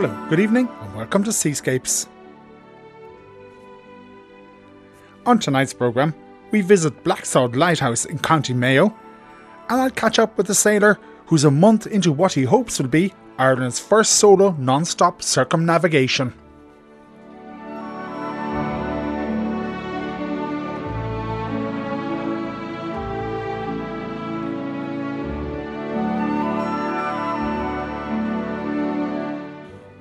Hello, good evening, and welcome to Seascapes. On tonight's programme, we visit Blacksod Lighthouse in County Mayo, and I'll catch up with a sailor who's a month into what he hopes will be Ireland's first solo non stop circumnavigation.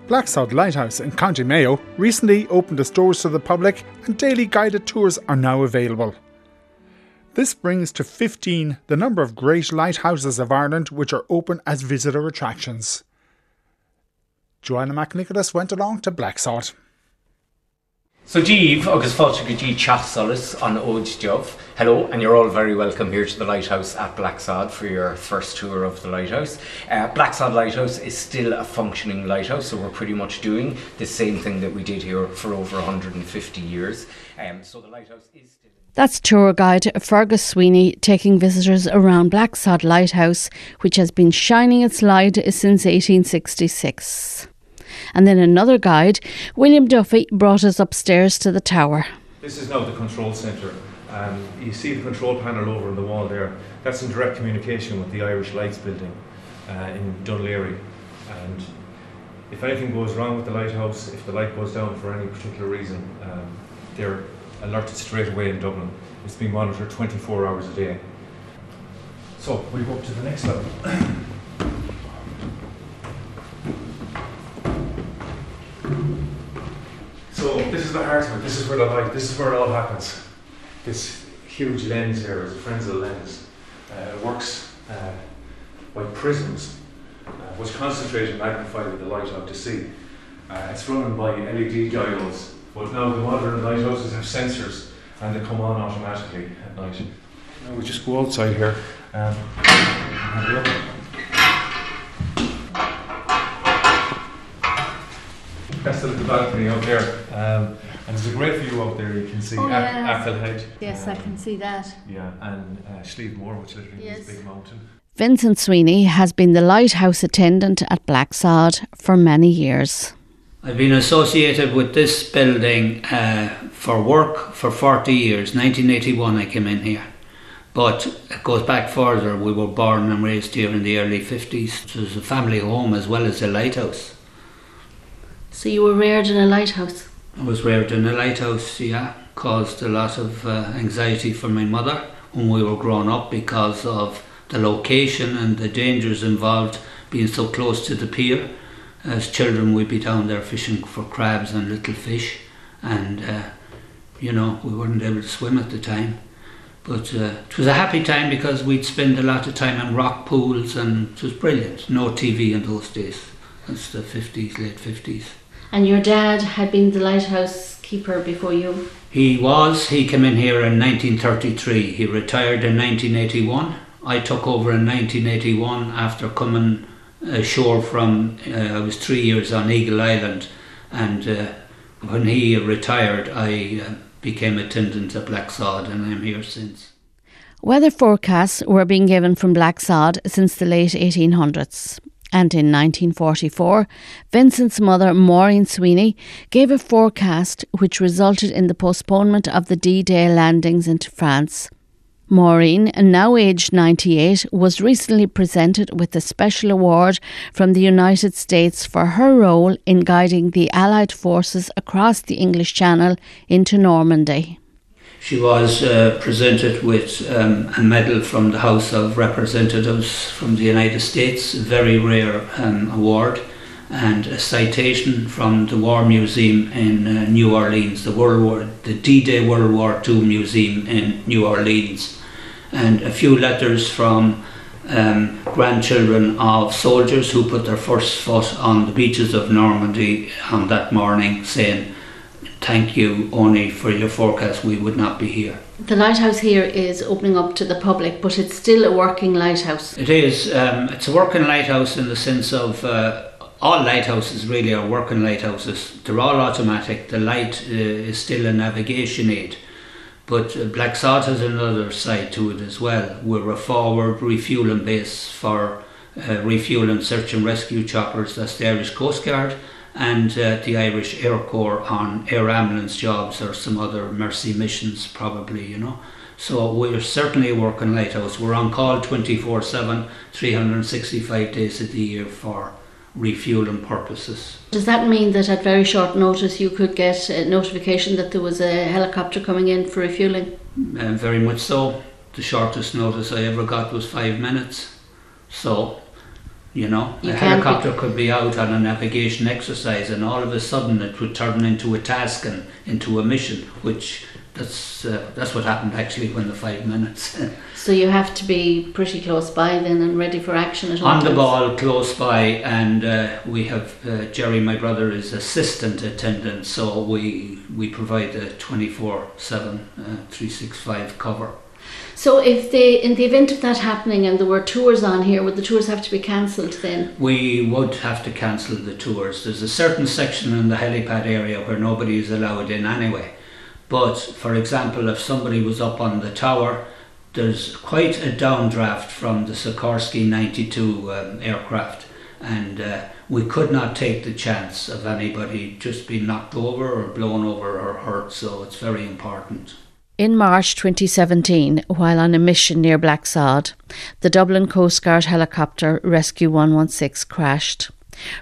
Blacksod Lighthouse in County Mayo recently opened its doors to the public and daily guided tours are now available. This brings to 15 the number of great lighthouses of Ireland which are open as visitor attractions. Joanna McNicholas went along to Blacksod. So Jeeve agus fáilte go dtí teachsolas an óid Jov. Hello, and you're all very welcome here to the Lighthouse at Blacksod for your first tour of the lighthouse. Uh, Blacksod Lighthouse is still a functioning lighthouse, so we're pretty much doing the same thing that we did here for over 150 years. Um, so the lighthouse is still. That's tour guide Fergus Sweeney taking visitors around Blacksod Lighthouse, which has been shining its light since 1866. And then another guide, William Duffy, brought us upstairs to the tower. This is now the control centre. Um, you see the control panel over on the wall there. That's in direct communication with the Irish Lights building uh, in Laoghaire. And if anything goes wrong with the lighthouse, if the light goes down for any particular reason, um, they're alerted straight away in Dublin. It's being monitored 24 hours a day. So we go up to the next level. So this is of it. This is where the light. This is where it all happens. This huge lens here is a Fresnel lens. Uh, it works uh, by prisms, uh, which concentrate and magnify the light out to sea. Uh, it's run by LED diodes, but now the modern lighthouses have sensors and they come on automatically at night. Now we just go outside here um, and have a look. That's the little balcony out there. Um, and there's a great view out there. You can see Oh, Ac- yes. Achill Head. Yes, I can see that. Yeah, and uh, Slievemore, which literally Yes. is a big mountain. Vincent Sweeney has been the lighthouse attendant at Blacksod for many years. I've been associated with this building uh, for work for 40 years. 1981 I came in here. But it goes back further. We were born and raised here in the early 50s. So it was a family home as well as a lighthouse. So you were reared in a lighthouse? Was reared in a lighthouse, yeah. Caused a lot of uh, anxiety for my mother when we were growing up because of the location and the dangers involved being so close to the pier. As children, we'd be down there fishing for crabs and little fish, and uh, you know, we weren't able to swim at the time. But uh, it was a happy time because we'd spend a lot of time in rock pools, and it was brilliant. No TV in those days. That's the 50s, late 50s. And your dad had been the lighthouse keeper before you? He was. He came in here in 1933. He retired in 1981. I took over in 1981 after coming ashore from. Uh, I was three years on Eagle Island, and uh, when he retired, I uh, became attendant at Blacksod, and I'm here since. Weather forecasts were being given from Blacksod since the late 1800s. And in 1944, Vincent's mother, Maureen Sweeney, gave a forecast which resulted in the postponement of the D Day landings into France. Maureen, now aged 98, was recently presented with a special award from the United States for her role in guiding the Allied forces across the English Channel into Normandy. She was uh, presented with um, a medal from the House of Representatives from the United States, a very rare um, award, and a citation from the War Museum in uh, New Orleans, the World War, the D-Day World War II Museum in New Orleans, and a few letters from um, grandchildren of soldiers who put their first foot on the beaches of Normandy on that morning, saying thank you only for your forecast. We would not be here. The lighthouse here is opening up to the public, but it's still a working lighthouse. it is um, it's a working lighthouse in the sense of uh, all lighthouses really are working lighthouses. They're all automatic. The light uh, is still a navigation aid. But uh, Blacksod has another side to it as well. We're a forward refueling base for uh, refueling search and rescue choppers. That's the Irish Coast Guard and uh, the Irish Air Corps on air ambulance jobs or some other mercy missions, probably, you know. So we're certainly working lighthouse. We're on call 24 7, 365 days of the year for refueling purposes. Does that mean that at very short notice you could get a notification that there was a helicopter coming in for refueling? Uh, very much so. The shortest notice I ever got was five minutes. So, you know, You a helicopter could be out on a navigation exercise and all of a sudden it would turn into a task and into a mission, which that's, uh, that's what happened actually when the five minutes. So you have to be pretty close by then and ready for action at all on the ball close by and uh, we have uh, Jerry my brother is assistant attendant so we we provide a 24 7 uh, 365 cover So if they, in the event of that happening and there were tours on here, would the tours have to be cancelled then? we would have to cancel the tours. There's a certain section in the helipad area where nobody is allowed in anyway. But for example if somebody was up on the tower there's quite a downdraft from the Sikorsky 92 um, aircraft. And uh, we could not take the chance of anybody just being knocked over or blown over or hurt so it's very important In March 2017, while on a mission near Blacksod, the Dublin Coast Guard helicopter Rescue 116 crashed,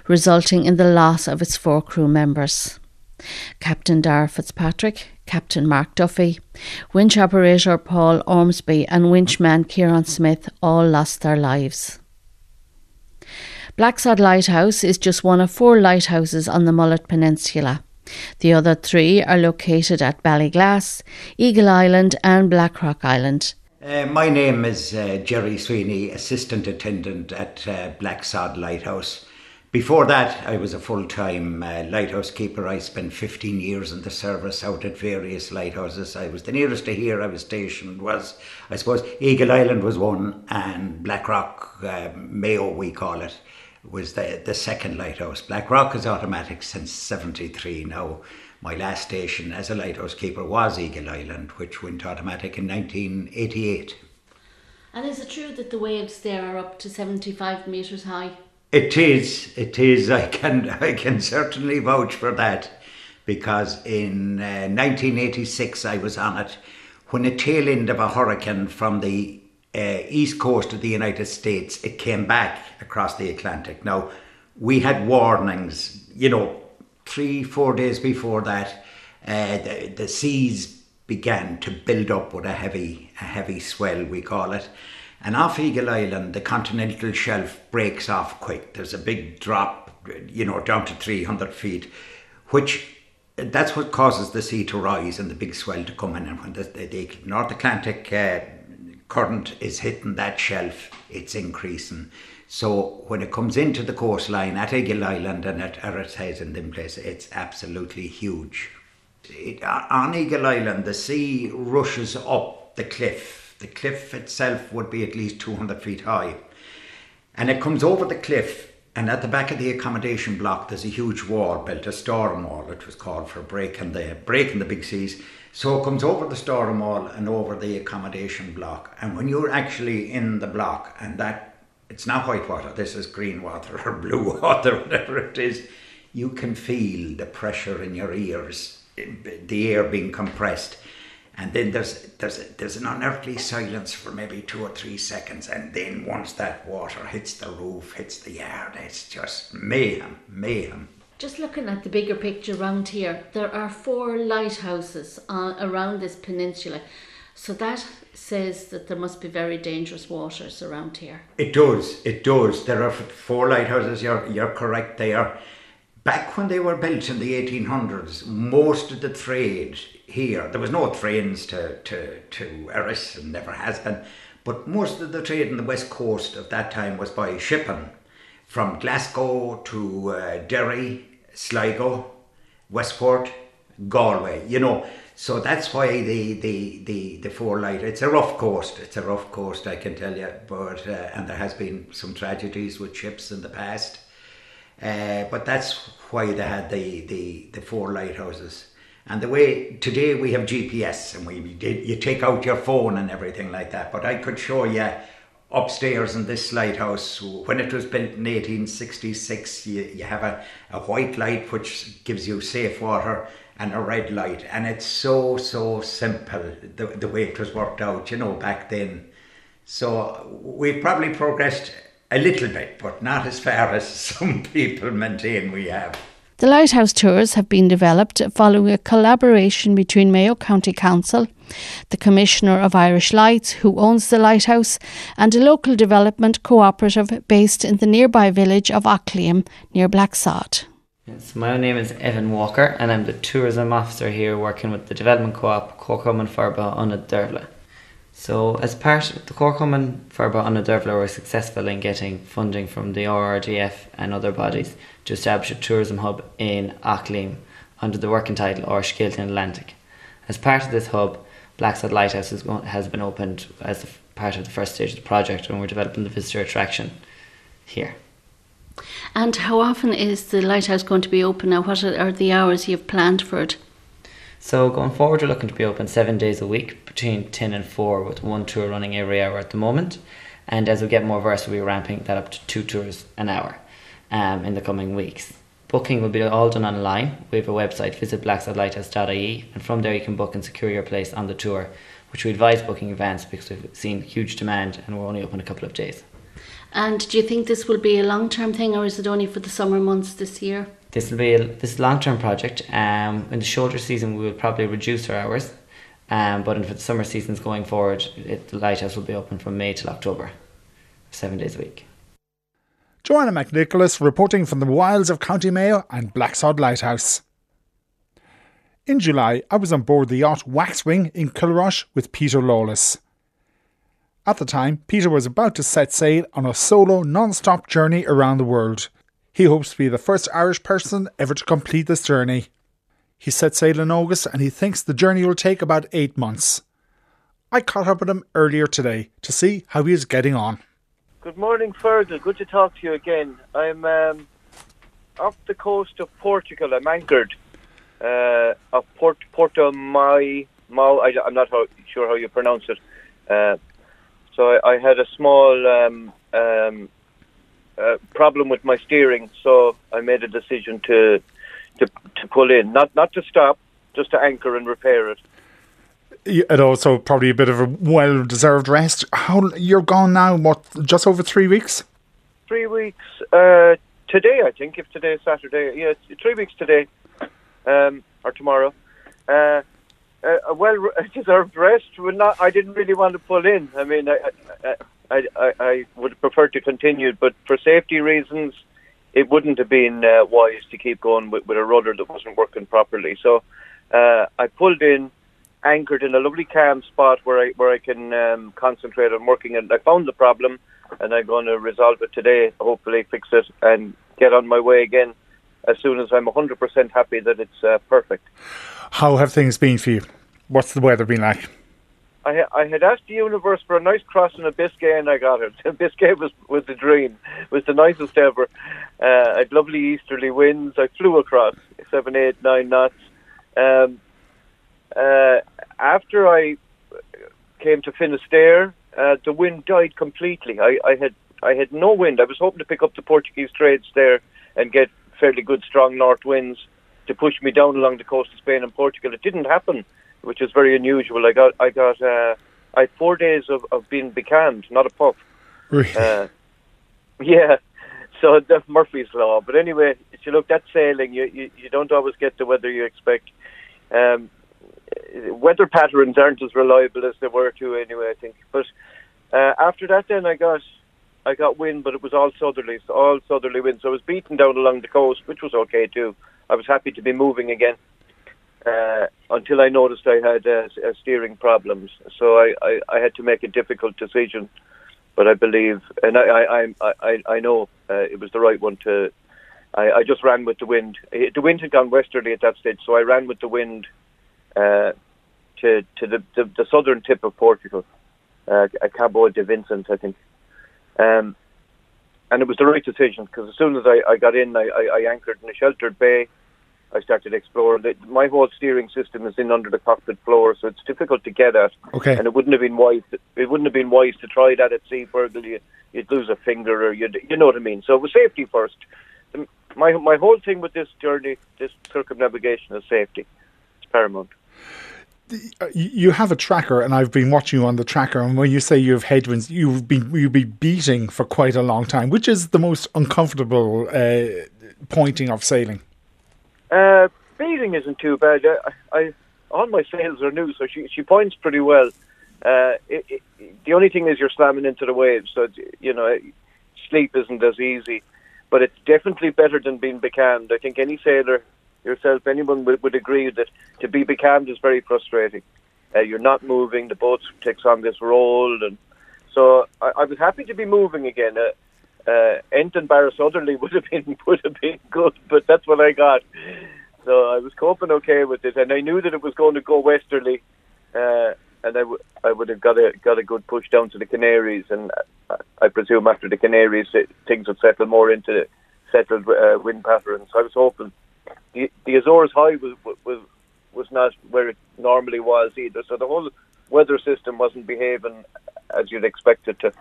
resulting in the loss of its four crew members. Captain Dara Fitzpatrick, Captain Mark Duffy, winch operator Paul Ormsby, and winchman Kieran Smith all lost their lives. Blacksod Lighthouse is just one of four lighthouses on the Mullet Peninsula. The other three are located at Ballyglass, Eagle Island, and Blackrock Island. Uh, my name is uh, Jerry Sweeney, assistant attendant at uh, Blacksod Lighthouse. Before that, I was a full time uh, lighthouse keeper. I spent 15 years in the service out at various lighthouses. I was the nearest to here I was stationed was, I suppose, Eagle Island was one, and Blackrock, uh, Mayo we call it, was the, the second lighthouse. Blackrock is automatic since 73 now. My last station as a lighthouse keeper was Eagle Island, which went automatic in 1988. And is it true that the waves there are up to 75 metres high? It is. It is. I can. I can certainly vouch for that, because in uh, 1986 I was on it when a tail end of a hurricane from the uh, east coast of the United States it came back across the Atlantic. Now we had warnings. You know, three four days before that, uh, the the seas began to build up with a heavy a heavy swell we call it. And off Eagle Island, the continental shelf breaks off quick. There's a big drop, you know, down to 300 feet, which that's what causes the sea to rise and the big swell to come in. And when the, the, the North Atlantic uh, current is hitting that shelf, it's increasing. So when it comes into the coastline at Eagle Island and at Erris Head and them places, it's absolutely huge. It, on Eagle Island, the sea rushes up the cliff the cliff itself would be at least 200 feet high. And it comes over the cliff, and at the back of the accommodation block, there's a huge wall built, a storm wall, it was called for breaking the, breaking the big seas. So it comes over the storm wall and over the accommodation block. And when you're actually in the block, and that it's not white water, this is green water or blue water, whatever it is, you can feel the pressure in your ears, eh, the air being compressed and then there's there's there's an unearthly silence for maybe two or three seconds, and then once that water hits the roof, hits the yard, it's just mayhem, mayhem. Just looking at the bigger picture around here, there are four lighthouses uh, around this peninsula. So that says that there must be very dangerous waters around here. It does, it does. There are four lighthouses. You're you're correct there. Back when they were built in the 1800s, most of the trade here, there was no trains to, to, to Erris and never has been, but most of the trade in the west coast of that time was by shipping from Glasgow to uh, Derry, Sligo, Westport, Galway, you know. So that's why the, the, the, the four light, it's a rough coast, it's a rough coast, I can tell you, but, uh, and there has been some tragedies with ships in the past. Uh, but that's why they had the, the, the four lighthouses. And the way today we have GPS and we did, you take out your phone and everything like that. But I could show you upstairs in this lighthouse. When it was built in 1866, you, you have a, a white light which gives you safe water and a red light. And it's so, so simple the, the way it was worked out, you know, back then. So we've probably progressed a little bit, but not as far as some people maintain we have. The lighthouse tours have been developed following a collaboration between Mayo County Council, the Commissioner of Irish Lights, who owns the lighthouse, and a local development cooperative based in the nearby village of Aughleam near Blacksod. Yes, my name is Evan Walker, and I'm the tourism officer here working with the development co-op Comharchumann Forbartha Ionad Deirbhile. So, as part of the Comharchumann Forbartha Ionad Deirbhile were successful in getting funding from the RRDF and other bodies to establish a tourism hub in Aughleam under the working title or Atlantic. As part of this hub, Blacksod Lighthouse has been opened as part of the first stage of the project and we're developing the visitor attraction here. And how often is the lighthouse going to be open now? What are the hours you've planned for it? So going forward, we're looking to be open seven days a week between 10 and 4 with one tour running every hour at the moment. And as we get more versed, we'll be ramping that up to two tours an hour um, in the coming weeks. Booking will be all done online. We have a website, visit blacksodlighthouse.ie, and from there you can book and secure your place on the tour, which we advise booking advance because we've seen huge demand and we're only open a couple of days. And do you think this will be a long term thing or is it only for the summer months this year? This will be a this long term project. Um, in the shoulder season, we will probably reduce our hours, um, but for the summer seasons going forward, it, the lighthouse will be open from May till October, seven days a week. Joanna McNicholas reporting from the wilds of County Mayo and Blacksod Lighthouse. In July, I was on board the yacht Waxwing in Kilrush with Peter Lawless. At the time, Peter was about to set sail on a solo non stop journey around the world. He hopes to be the first Irish person ever to complete this journey. He set sail in August and he thinks the journey will take about eight months. I caught up with him earlier today to see how he is getting on. Good morning, Fergal. Good to talk to you again. I'm um, off the coast of Portugal. I'm anchored uh, off Port Porto Mai. Mau. I, am not how, sure how you pronounce it. Uh, so I, I, had a small um, um, uh, problem with my steering, so I made a decision to to to pull in, not not to stop, just to anchor and repair it and also probably a bit of a well deserved rest. How you're gone now? What just over three weeks? Three weeks uh, today, I think. If today is Saturday, yeah, three weeks today um, or tomorrow. Uh, a well deserved rest. Not. I didn't really want to pull in. I mean, I, I, I, I would prefer to continue, but for safety reasons, it wouldn't have been uh, wise to keep going with, with a rudder that wasn't working properly. So uh, I pulled in anchored in a lovely calm spot where I where I can um, concentrate on working. And I found the problem, and I'm going to resolve it today. Hopefully, fix it and get on my way again as soon as I'm 100% happy that it's uh, perfect. How have things been for you? What's the weather been like? I, I had asked the universe for a nice crossing of Biscay and I got it. Biscay was, was the dream, was the nicest ever. Uh, I had lovely easterly winds. I flew across seven, eight, nine knots. Um, uh, after I came to Finisterre, uh, the wind died completely. I, I had I had no wind. I was hoping to pick up the Portuguese trades there and get fairly good strong north winds to push me down along the coast of Spain and Portugal. It didn't happen, which is very unusual. I got I got uh, I had four days of, of being becalmed, not a puff. Really? Uh, yeah. So that's Murphy's law. But anyway, if you look, that sailing. You, you you don't always get the weather you expect. Um, weather patterns aren't as reliable as they were to anyway. I think. But uh, after that, then I got I got wind, but it was all southerly, all southerly winds. So I was beaten down along the coast, which was okay too. I was happy to be moving again uh, until I noticed I had uh, uh steering problems. So I, I, I, had to make a difficult decision. But I believe, and I I I, I know uh, it was the right one to. I, I just ran with the wind. The wind had gone westerly at that stage, so I ran with the wind uh, to to the, the, the southern tip of Portugal, Cabo de Vincent, I think. Um, and it was the right decision because as soon as I, I got in, I, I, I, anchored in a sheltered bay I started exploring. It. My whole steering system is in under the cockpit floor, so it's difficult to get at. Okay. And it wouldn't have been wise. To, it wouldn't have been wise to try that at sea, Fergal. You, you'd lose a finger, or you'd, you know what I mean. So it was safety first. My my whole thing with this journey, this circumnavigation, is safety. It's paramount. Uh, you have a tracker, and I've been watching you on the tracker. And when you say you have headwinds, you've been you'll be beating for quite a long time, which is the most uncomfortable uh, pointing of sailing. Uh, isn't too bad. I, I all my sails are new, so she she points pretty well. Uh, it, it, the only thing is you're slamming into the waves, so you know sleep isn't as easy. But it's definitely better than being becalmed. I think any sailor yourself, anyone would, would agree that to be becalmed is very frustrating. Uh, you're not moving, the boat takes on this roll, and so I, I was happy to be moving again. Uh, uh, Enton Barra Southerly would have been would have been good, but that's what I got. So I was coping okay with it, and I knew that it was going to go westerly, uh, and I, w- I would have got a got a good push down to the Canaries, and I, I presume after the Canaries it, things would settle more into settled uh, wind patterns. I was hoping the, the Azores High was, was was not where it normally was either. So the whole weather system wasn't behaving as you'd expect it to.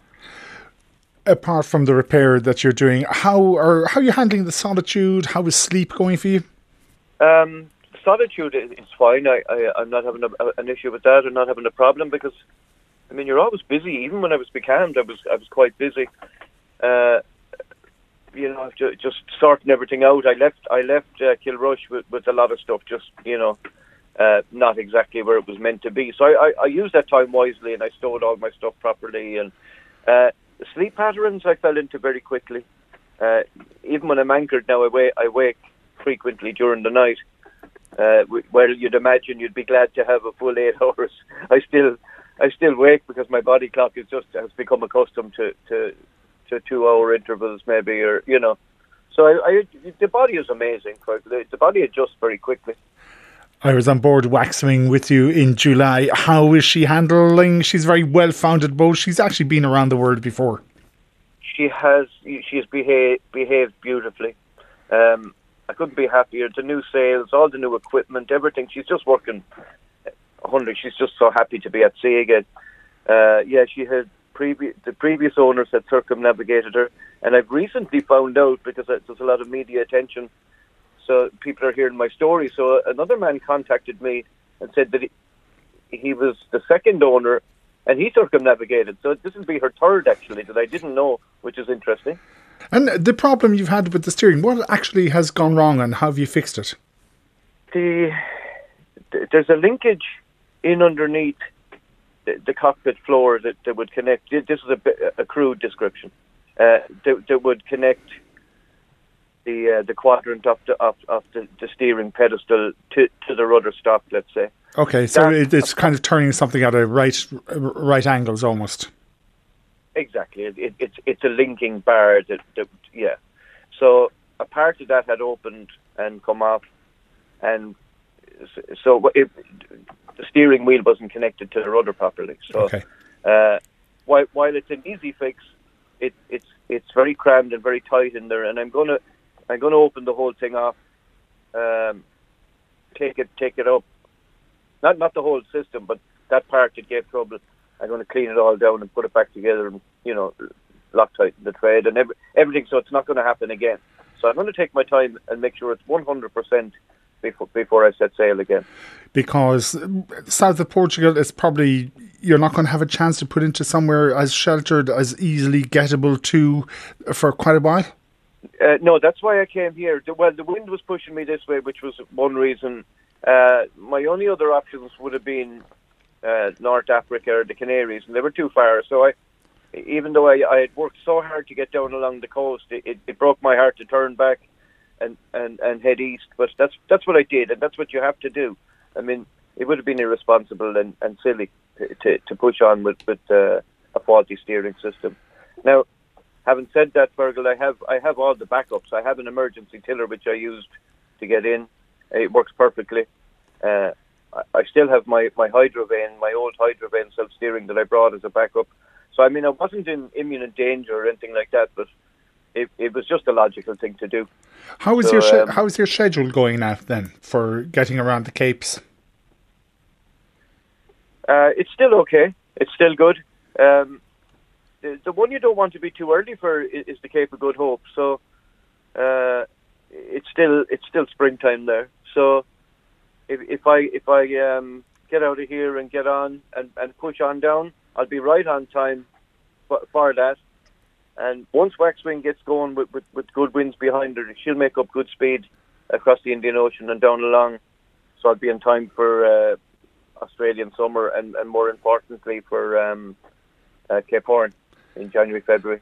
Apart from the repair that you're doing, how are how are you handling the solitude? How is sleep going for you? Um, solitude is fine. I, I I'm not having a, an issue with that. I'm not having a problem because I mean you're always busy. Even when I was becalmed, I was I was quite busy. Uh, you know, just sorting everything out. I left I left uh, Kilrush with, with a lot of stuff, just you know, uh, not exactly where it was meant to be. So I, I, I used that time wisely, and I stored all my stuff properly. And uh, sleep patterns I fell into very quickly. Uh, even when I'm anchored now, I wake, I wake frequently during the night. Uh, where you'd imagine you'd be glad to have a full eight hours. I still, I still wake because my body clock is just has become accustomed to to to two hour intervals maybe or you know so I, I the body is amazing the, the body adjusts very quickly I was on board Waxwing with you in July. How is she handling? She's very well founded boat. She's actually been around the world before. She has. She has behaved behaved beautifully. Um, I couldn't be happier. The new sails, all the new equipment, everything. She's just working hundred. She's just so happy to be at sea again. Uh, yeah, she had previous the previous owners had circumnavigated her, and I've recently found out because there's a lot of media attention, so people are hearing my story. So another man contacted me and said that he, he was the second owner, and he circumnavigated. So this would be her third actually that I didn't know, which is interesting. And the problem you've had with the steering, what actually has gone wrong, and how have you fixed it? The there's a linkage in underneath the, the cockpit floor that, that would connect. This is a, a crude description. Uh, that, that would connect the uh, the quadrant of the of, of the, the, steering pedestal to, to the rudder stop. Let's say. Okay, so it, it's kind of turning something at a right right angles almost. Exactly, it, it's it's a linking bar that, that yeah. So a part of that had opened and come off, and so it, the steering wheel wasn't connected to the rudder properly. So okay. uh, while while it's an easy fix, it, it's it's very crammed and very tight in there. And I'm gonna I'm gonna open the whole thing off, um, take it take it up, not not the whole system, but that part that gave trouble. I'm going to clean it all down and put it back together, and you know, Loctite the thread and every, everything, so it's not going to happen again. So I'm going to take my time and make sure it's 100 percent before, before I set sail again. Because south of Portugal is probably you're not going to have a chance to put into somewhere as sheltered as easily gettable to for quite a while. Uh, no, that's why I came here. Well, the wind was pushing me this way, which was one reason. Uh, my only other options would have been uh, North Africa or the Canaries, and they were too far. So I, even though I, I had worked so hard to get down along the coast, it, it, it broke my heart to turn back and, and, and head east. But that's that's what I did, and that's what you have to do. I mean, it would have been irresponsible and, and silly to, to, to push on with, with uh, a faulty steering system. Now, having said that, Fergal, I have I have all the backups. I have an emergency tiller which I used to get in. It works perfectly. Uh, I still have my my hydrovane, my old hydrovane self steering that I brought as a backup. So I mean, I wasn't in imminent danger or anything like that, but it, it was just a logical thing to do. How is So, your um, how is your schedule going now then for getting around the capes? Uh, it's still okay. It's still good. Um, the, one you don't want to be too early for is, is the Cape of Good Hope. So uh, it's still it's still springtime there. So if, if I if I um, get out of here and get on and, and push on down, I'll be right on time for, for that. And once Waxwing gets going with, with, with good winds behind her, she'll make up good speed across the Indian Ocean and down along. So I'll be in time for uh, Australian summer and, and more importantly for um, uh, Cape Horn in January, February.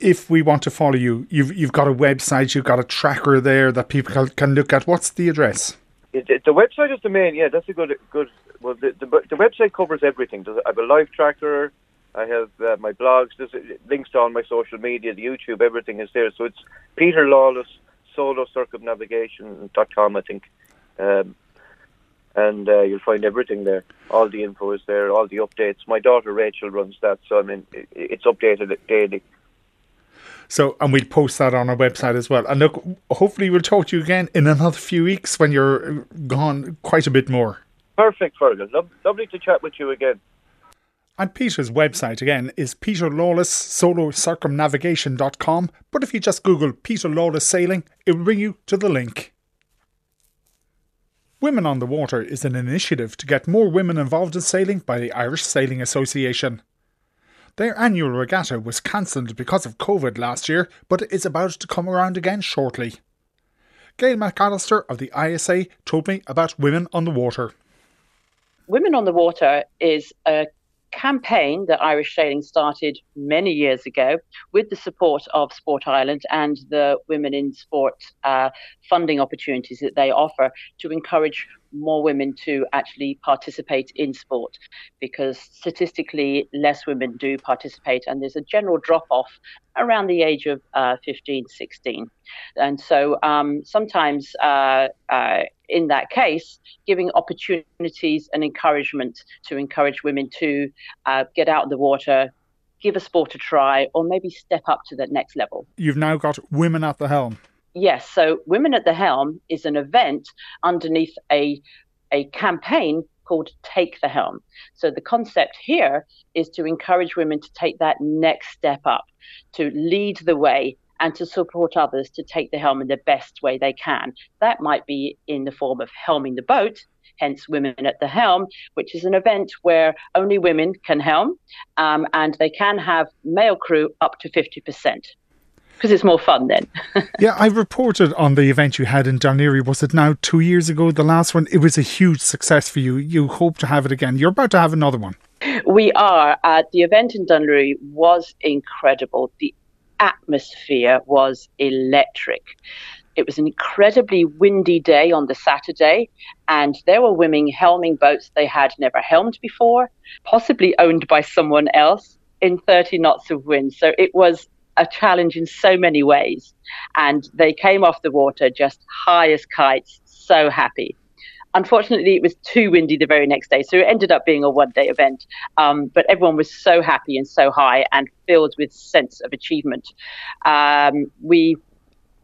If we want to follow you, you've you've got a website, you've got a tracker there that people can, can look at. What's the address? It, it, the website is the main. Yeah, that's a good good. Well, the the, the website covers everything. I have a live tracker. I have uh, my blogs. There's uh, links to all my social media, the YouTube. Everything is there. So it's Peter Lawless Solo Circumnavigation.com, I think. Um, and uh, you'll find everything there. All the info is there, all the updates. My daughter Rachel runs that, so I mean, it's updated daily. So, and we'll post that on our website as well. And look, hopefully we'll talk to you again in another few weeks when you're gone quite a bit more. Perfect, Fergal. Lo- lovely to chat with you again. And Peter's website again is peterlawless.solocircumnavigation.com. But if you just Google Peter Lawless Sailing, it will bring you to the link. Women on the Water is an initiative to get more women involved in sailing by the Irish Sailing Association. Their annual regatta was cancelled because of COVID last year, but is about to come around again shortly. Gail McAllister of the ISA told me about Women on the Water. Women on the Water is a campaign that Irish Sailing started many years ago with the support of Sport Ireland and the Women in Sport uh, funding opportunities that they offer to encourage more women to actually participate in sport because statistically less women do participate and there's a general drop off around the age of uh, 15 16 and so um, sometimes uh, uh, in that case giving opportunities and encouragement to encourage women to uh, get out in the water give a sport a try or maybe step up to that next level You've now got Women at the Helm. Yes, so Women at the Helm is an event underneath a a campaign called Take the Helm. So the concept here is to encourage women to take that next step up, to lead the way and to support others to take the helm in the best way they can. That might be in the form of helming the boat, hence Women at the Helm, which is an event where only women can helm um, and they can have male crew up to 50% because it's more fun then. yeah, I reported on the event you had in Dún Laoghaire. Was it now two years ago? The last one. It was a huge success for you. You hope to have it again. You're about to have another one. We are. Uh, the event in Dún Laoghaire was incredible. The atmosphere was electric. It was an incredibly windy day on the Saturday, and there were women helming boats they had never helmed before, possibly owned by someone else, in 30 knots of wind. So it was a challenge in so many ways. And they came off the water just high as kites, so happy. Unfortunately, it was too windy the very next day, so it ended up being a one day event. Um, but everyone was so happy and so high and filled with sense of achievement. Um, we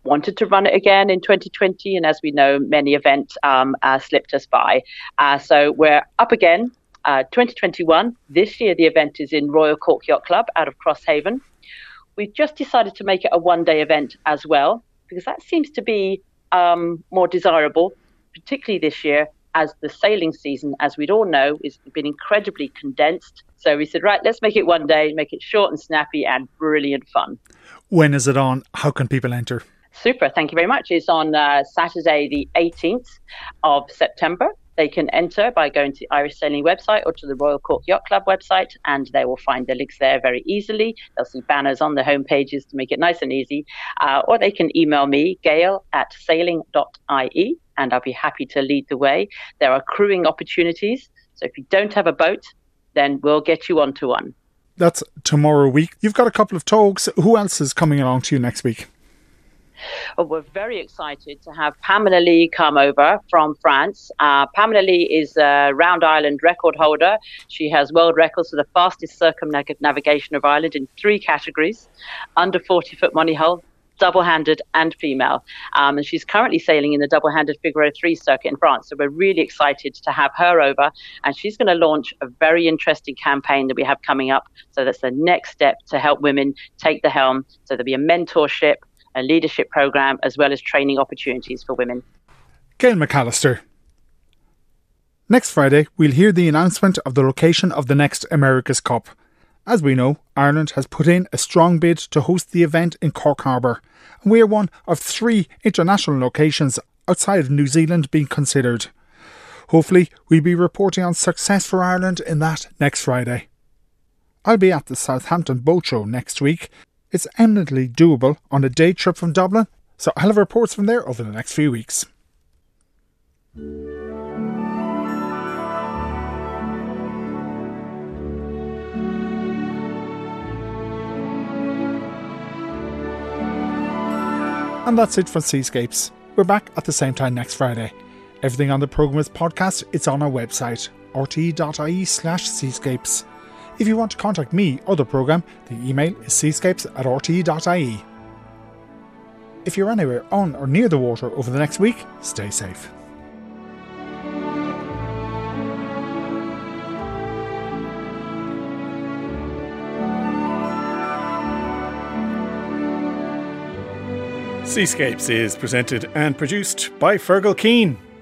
wanted to run it again in 2020, and as we know, many events um, uh, slipped us by. Uh, so we're up again. Uh, 2021. This year, the event is in Royal Cork Yacht Club out of Crosshaven we've just decided to make it a one day event as well, because that seems to be um, more desirable, particularly this year, as the sailing season, as we'd all know, has been incredibly condensed. So we said, right, let's make it one day, make it short and snappy and brilliant fun. When is it on? How can people enter? Super, thank you very much. It's on uh, Saturday, the 18th of September. They can enter by going to the Irish Sailing website or to the Royal Cork Yacht Club website, and they will find the links there very easily. They'll see banners on the home pages to make it nice and easy. Uh, or they can email me, gail at sailing.ie, and I'll be happy to lead the way. There are crewing opportunities, so if you don't have a boat, then we'll get you onto one. That's tomorrow week. You've got a couple of talks. Who else is coming along to you next week? We're very excited to have Pamela Lee come over from France. Uh, Pamela Lee is a Round Ireland record holder. She has world records for the fastest circumnavigation of Ireland in three categories under 40 foot monohull, double handed and female. Um, and she's currently sailing in the double handed Figaro 3 circuit in France. So we're really excited to have her over. And she's going to launch a very interesting campaign that we have coming up. So that's the next step to help women take the helm. So there'll be a mentorship, a leadership program, as well as training opportunities for women. Gail McAllister. Next Friday, we'll hear the announcement of the location of the next America's Cup. As we know, Ireland has put in a strong bid to host the event in Cork Harbour, and we are one of three international locations outside of New Zealand being considered. Hopefully, we'll be reporting on success for Ireland in that next Friday. I'll be at the Southampton Boat Show next week. It's eminently doable on a day trip from Dublin, so I'll have reports from there over the next few weeks. And that's it for Seascapes. We're back at the same time next Friday. Everything on the programme is podcast. It's on our website, rte.ie slash seascapes. If you want to contact me or the programme, the email is seascapes at rte.ie. If you're anywhere on or near the water over the next week, stay safe. Seascapes is presented and produced by Fergal Keane.